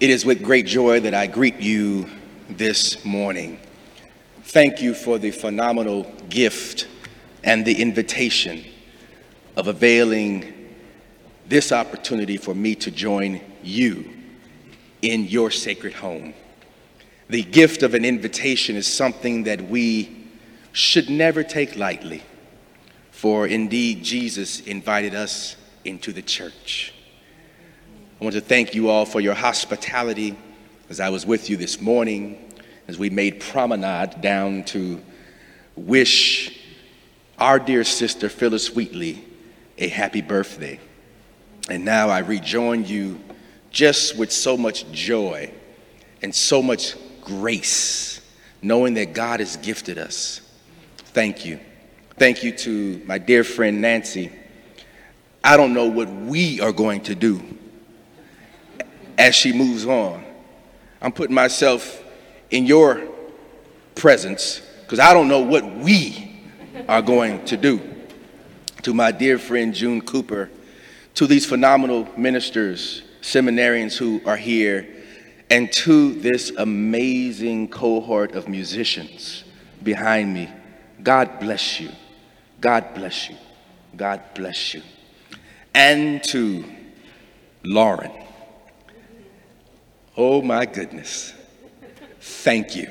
It is with great joy that I greet you this morning. Thank you for the phenomenal gift and the invitation of availing this opportunity for me to join you in your sacred home. The gift of an invitation is something that we should never take lightly, for indeed Jesus invited us into the church. I want to thank you all for your hospitality as I was with you this morning, as we made promenade down to wish our dear sister Phillis Wheatley a happy birthday. And now I rejoin you just with so much joy and so much grace, knowing that God has gifted us. Thank you. Thank you to my dear friend Nancy. I don't know what we are going to do as she moves on. I'm putting myself in your presence because I don't know what we are going to do. To my dear friend June Cooper, to these phenomenal ministers, seminarians who are here, and to this amazing cohort of musicians behind me, God bless you. God bless you. God bless you. And to Lauren. Oh my goodness. Thank you.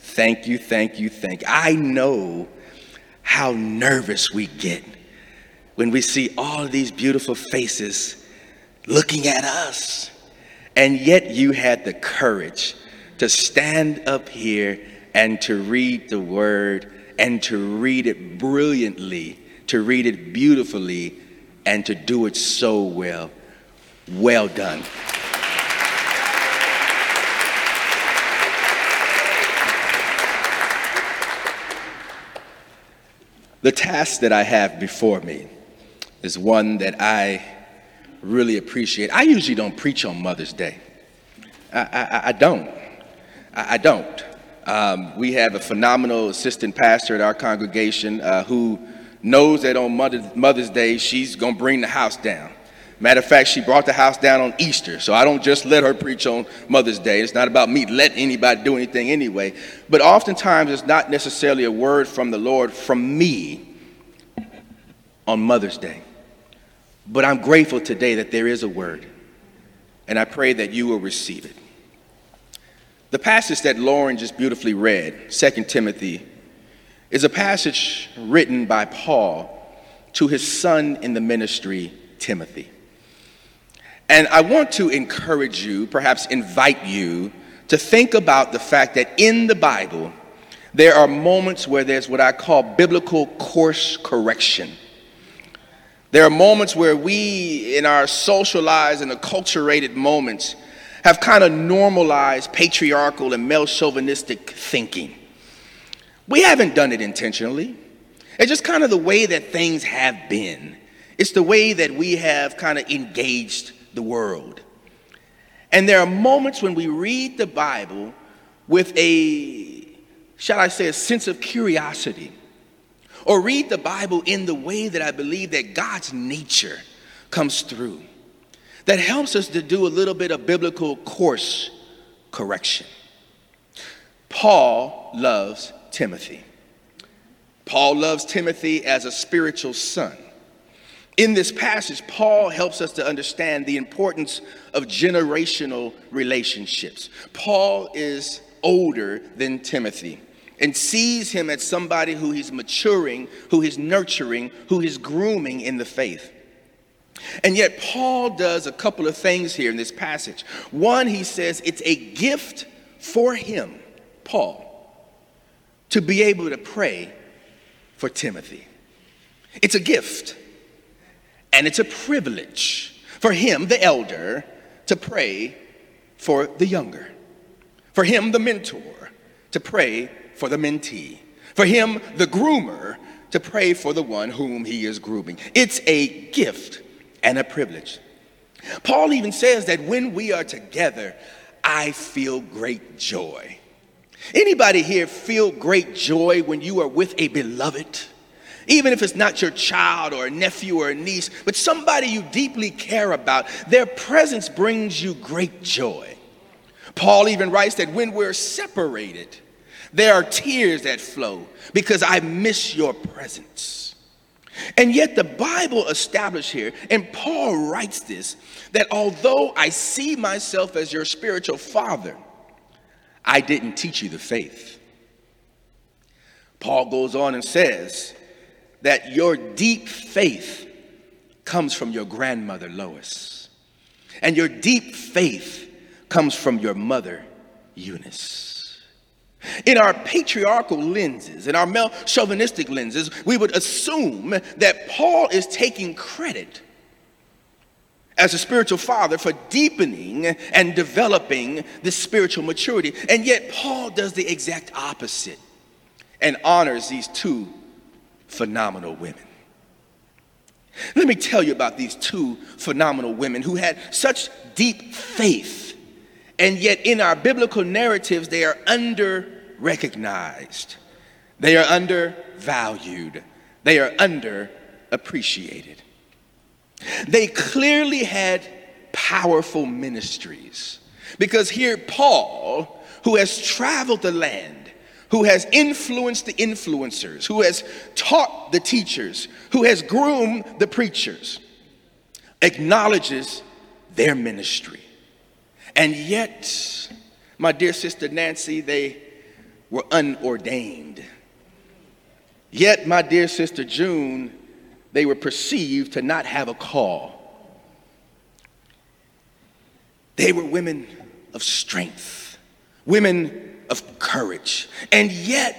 Thank you, thank you, thank you. I know how nervous we get when we see all of these beautiful faces looking at us. And yet you had the courage to stand up here and to read the word and to read it brilliantly, to read it beautifully, and to do it so well. Well done. The task that I have before me is one that I really appreciate. I usually don't preach on Mother's Day. I, I, I don't. I, I don't. Um, we have a phenomenal assistant pastor at our congregation uh, who knows that on Mother, Mother's Day she's going to bring the house down. Matter of fact, she brought the house down on Easter, so I don't just let her preach on Mother's Day. It's not about me letting anybody do anything anyway. But oftentimes, it's not necessarily a word from the Lord from me on Mother's Day. But I'm grateful today that there is a word, and I pray that you will receive it. The passage that Lauren just beautifully read, 2 Timothy, is a passage written by Paul to his son in the ministry, Timothy. And I want to encourage you, perhaps invite you, to think about the fact that in the Bible, there are moments where there's what I call biblical course correction. There are moments where we, in our socialized and acculturated moments, have kind of normalized patriarchal and male chauvinistic thinking. We haven't done it intentionally. It's just kind of the way that things have been. It's the way that we have kind of engaged the world. And there are moments when we read the Bible with a, shall I say, a sense of curiosity, or read the Bible in the way that I believe that God's nature comes through, that helps us to do a little bit of biblical course correction. Paul loves Timothy. Paul loves Timothy as a spiritual son. In this passage, Paul helps us to understand the importance of generational relationships. Paul is older than Timothy and sees him as somebody who he's maturing, who he's nurturing, who he's grooming in the faith. And yet, Paul does a couple of things here in this passage. One, he says it's a gift for him, Paul, to be able to pray for Timothy. It's a gift. And it's a privilege for him, the elder, to pray for the younger. For him, the mentor, to pray for the mentee. For him, the groomer, to pray for the one whom he is grooming. It's a gift and a privilege. Paul even says that when we are together, I feel great joy. Anybody here feel great joy when you are with a beloved? Even if it's not your child or a nephew or a niece, but somebody you deeply care about, their presence brings you great joy. Paul even writes that when we're separated, there are tears that flow because I miss your presence. And yet, the Bible established here, and Paul writes this, that although I see myself as your spiritual father, I didn't teach you the faith. Paul goes on and says that your deep faith comes from your grandmother Lois, and your deep faith comes from your mother Eunice. In our patriarchal lenses, in our male chauvinistic lenses, we would assume that Paul is taking credit as a spiritual father for deepening and developing this spiritual maturity. And yet, Paul does the exact opposite and honors these two phenomenal women. Let me tell you about these two phenomenal women who had such deep faith, and yet in our biblical narratives, they are under recognized, they are undervalued, they are underappreciated. They clearly had powerful ministries because here, Paul, who has traveled the land, who has influenced the influencers, who has taught the teachers, who has groomed the preachers, acknowledges their ministry. And yet, my dear sister Nancy, they were unordained. Yet, my dear sister June, they were perceived to not have a call. They were women of strength, women of courage. And yet,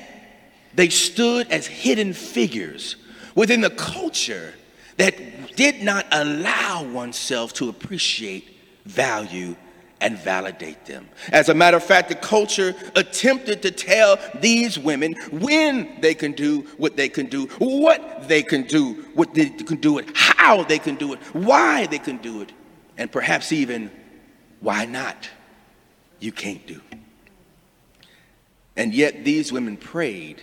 they stood as hidden figures within the culture that did not allow oneself to appreciate, value, and validate them. As a matter of fact, the culture attempted to tell these women when they can do what they can do, what they can do, what they can do it, how they can do it, why they can do it, and perhaps even why not you can't do. And yet these women prayed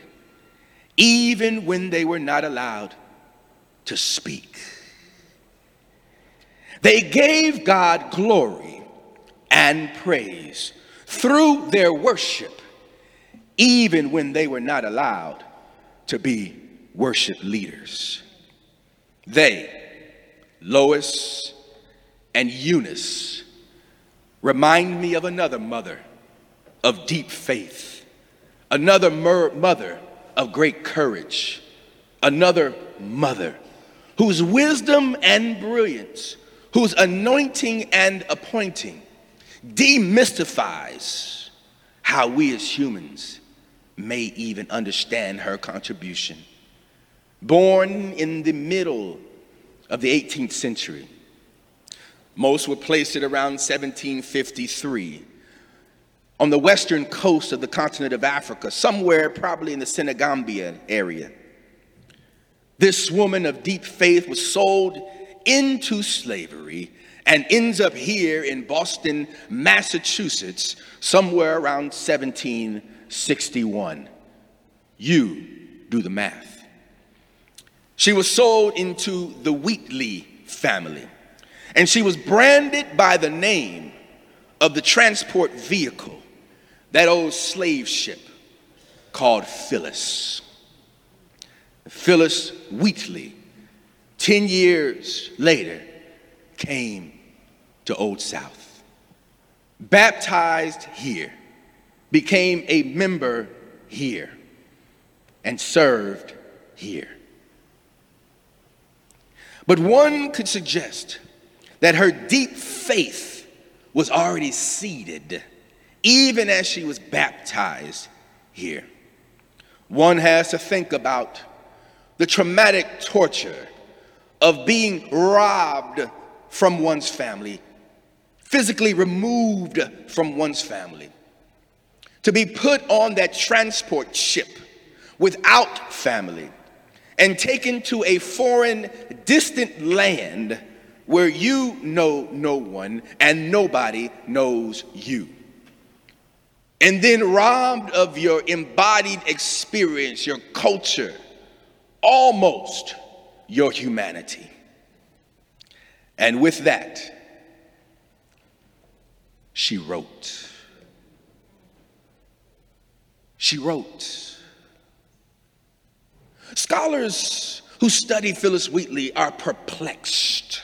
even when they were not allowed to speak. They gave God glory and praise through their worship, even when they were not allowed to be worship leaders. They, Lois and Eunice, remind me of another mother of deep faith another mother of great courage, another mother whose wisdom and brilliance, whose anointing and appointing demystifies how we as humans may even understand her contribution. Born in the middle of the 18th century, most would place it around 1753 on the western coast of the continent of Africa, somewhere probably in the Senegambia area. This woman of deep faith was sold into slavery and ends up here in Boston, Massachusetts, somewhere around 1761. You do the math. She was sold into the Wheatley family, and she was branded by the name of the transport vehicle that old slave ship called Phillis. Phillis Wheatley, 10 years later, came to Old South, baptized here, became a member here, and served here. But one could suggest that her deep faith was already seeded even as she was baptized here. One has to think about the traumatic torture of being robbed from one's family, physically removed from one's family, to be put on that transport ship without family and taken to a foreign, distant land where you know no one and nobody knows you and then robbed of your embodied experience, your culture, almost your humanity. And with that, she wrote. She wrote. Scholars who study Phillis Wheatley are perplexed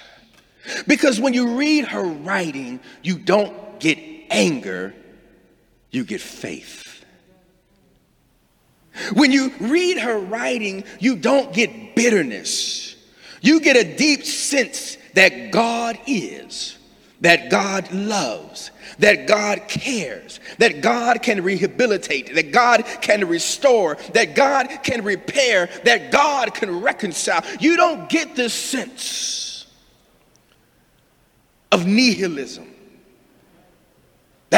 because when you read her writing, you don't get anger, you get faith. When you read her writing, you don't get bitterness. You get a deep sense that God is, that God loves, that God cares, that God can rehabilitate, that God can restore, that God can repair, that God can reconcile. You don't get this sense of nihilism,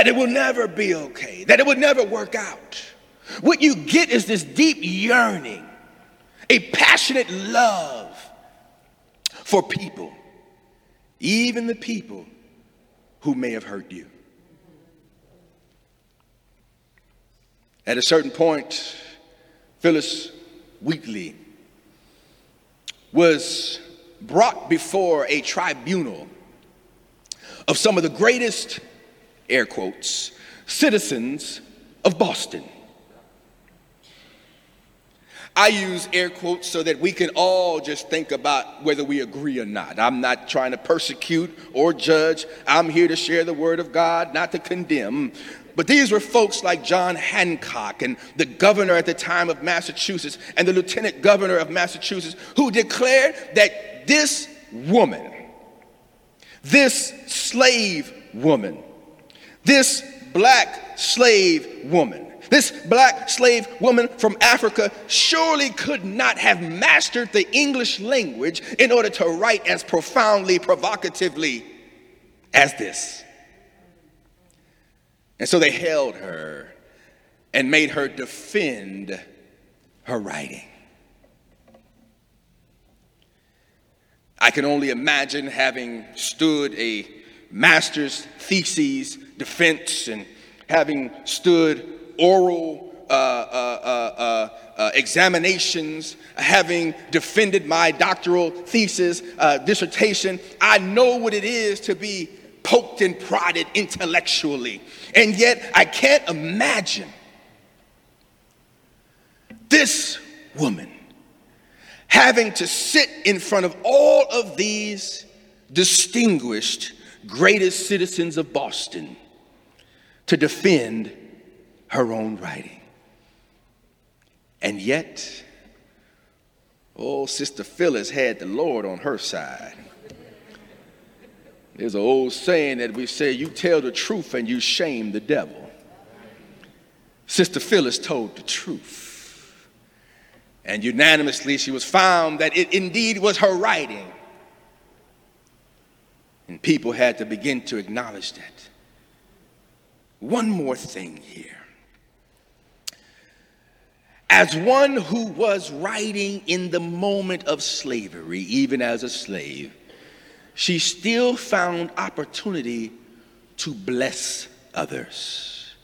it will never be okay, that it will never work out. What you get is this deep yearning, a passionate love for people, even the people who may have hurt you. At a certain point, Phillis Wheatley was brought before a tribunal of some of the greatest, air quotes, citizens of Boston. I use air quotes so that we can all just think about whether we agree or not. I'm not trying to persecute or judge. I'm here to share the word of God, not to condemn. But these were folks like John Hancock and the governor at the time of Massachusetts and the lieutenant governor of Massachusetts who declared that this woman, this slave woman, this black slave woman, this black slave woman from Africa surely could not have mastered the English language in order to write as profoundly, provocatively as this. And so they held her and made her defend her writing. I can only imagine having stood a master's thesis defense and having stood oral uh, uh, uh, uh examinations, having defended my doctoral thesis, uh, dissertation. I know what it is to be poked and prodded intellectually. And yet, I can't imagine this woman having to sit in front of all of these distinguished greatest citizens of Boston to defend her own writing. And yet, old Sister Phillis had the Lord on her side. There's an old saying that we say, you tell the truth and you shame the devil. Sister Phillis told the truth. And unanimously, she was found that it indeed was her writing. And people had to begin to acknowledge that. One more thing here. As one who was writing in the moment of slavery, even as a slave, she still found opportunity to bless others,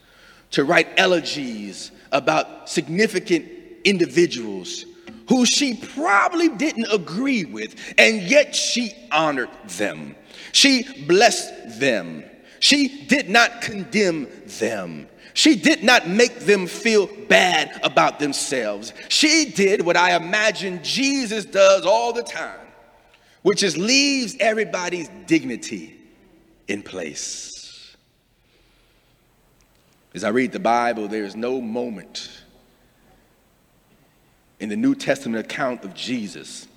to write elegies about significant individuals who she probably didn't agree with, and yet she honored them. She blessed them. She did not condemn them. She did not make them feel bad about themselves. She did what I imagine Jesus does all the time which is leaves everybody's dignity in place. As I read the Bible, there is no moment in the New Testament account of Jesus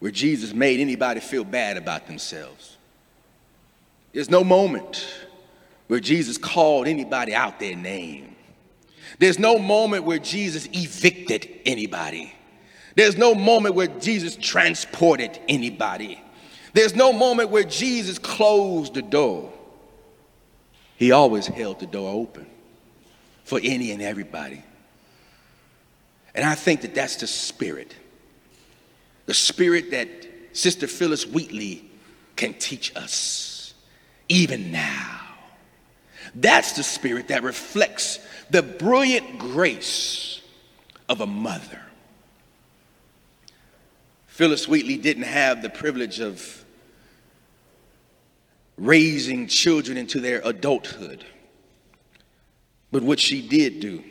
where Jesus made anybody feel bad about themselves. There's no moment where Jesus called anybody out their name. There's no moment where Jesus evicted anybody. There's no moment where Jesus transported anybody. There's no moment where Jesus closed the door. He always held the door open for any and everybody. And I think that that's the spirit. The spirit that Sister Phillis Wheatley can teach us, even now. That's the spirit that reflects the brilliant grace of a mother Phillis Wheatley didn't have the privilege of raising children into their adulthood. But what she did do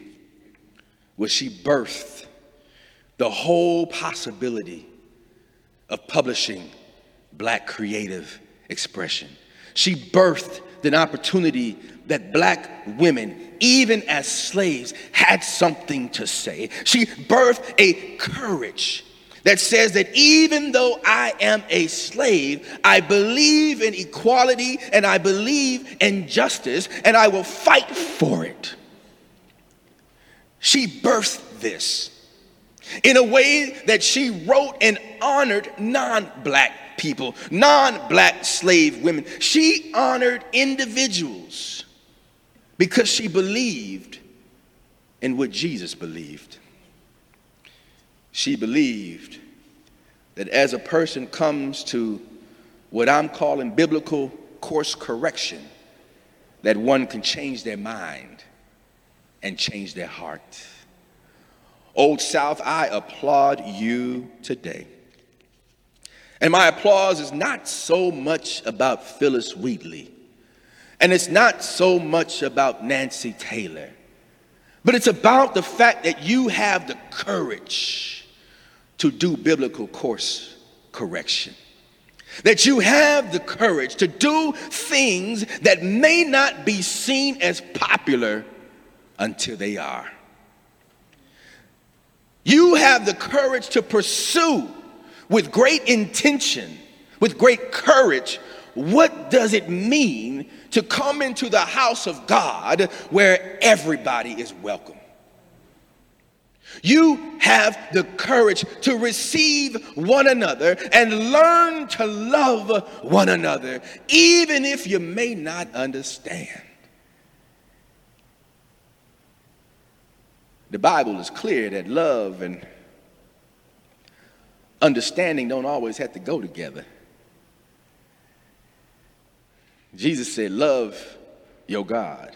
was she birthed the whole possibility of publishing black creative expression. She birthed an opportunity that black women, even as slaves, had something to say. She birthed a courage that says that even though I am a slave, I believe in equality and I believe in justice and I will fight for it. She birthed this in a way that she wrote and honored non black people, non black slave women. She honored individuals because she believed in what Jesus believed. She believed that as a person comes to what I'm calling biblical course correction, that one can change their mind and change their heart. Old South, I applaud you today. And my applause is not so much about Phillis Wheatley, and it's not so much about Nancy Taylor, but it's about the fact that you have the courage to do biblical course correction. That you have the courage to do things that may not be seen as popular until they are. You have the courage to pursue with great intention, with great courage, what does it mean to come into the house of God where everybody is welcome? You have the courage to receive one another and learn to love one another, even if you may not understand. The Bible is clear that love and understanding don't always have to go together. Jesus said, Love your God.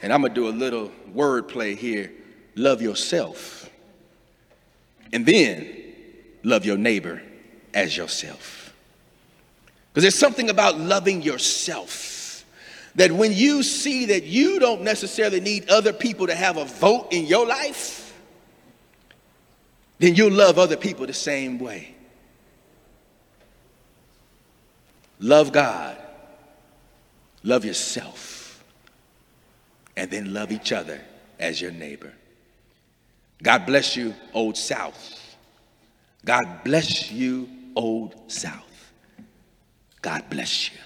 And I'm going to do a little wordplay here love yourself. And then love your neighbor as yourself. Because there's something about loving yourself that when you see that you don't necessarily need other people to have a vote in your life, then you'll love other people the same way. Love God, love yourself, and then love each other as your neighbor. God bless you, Old South. God bless you, Old South. God bless you.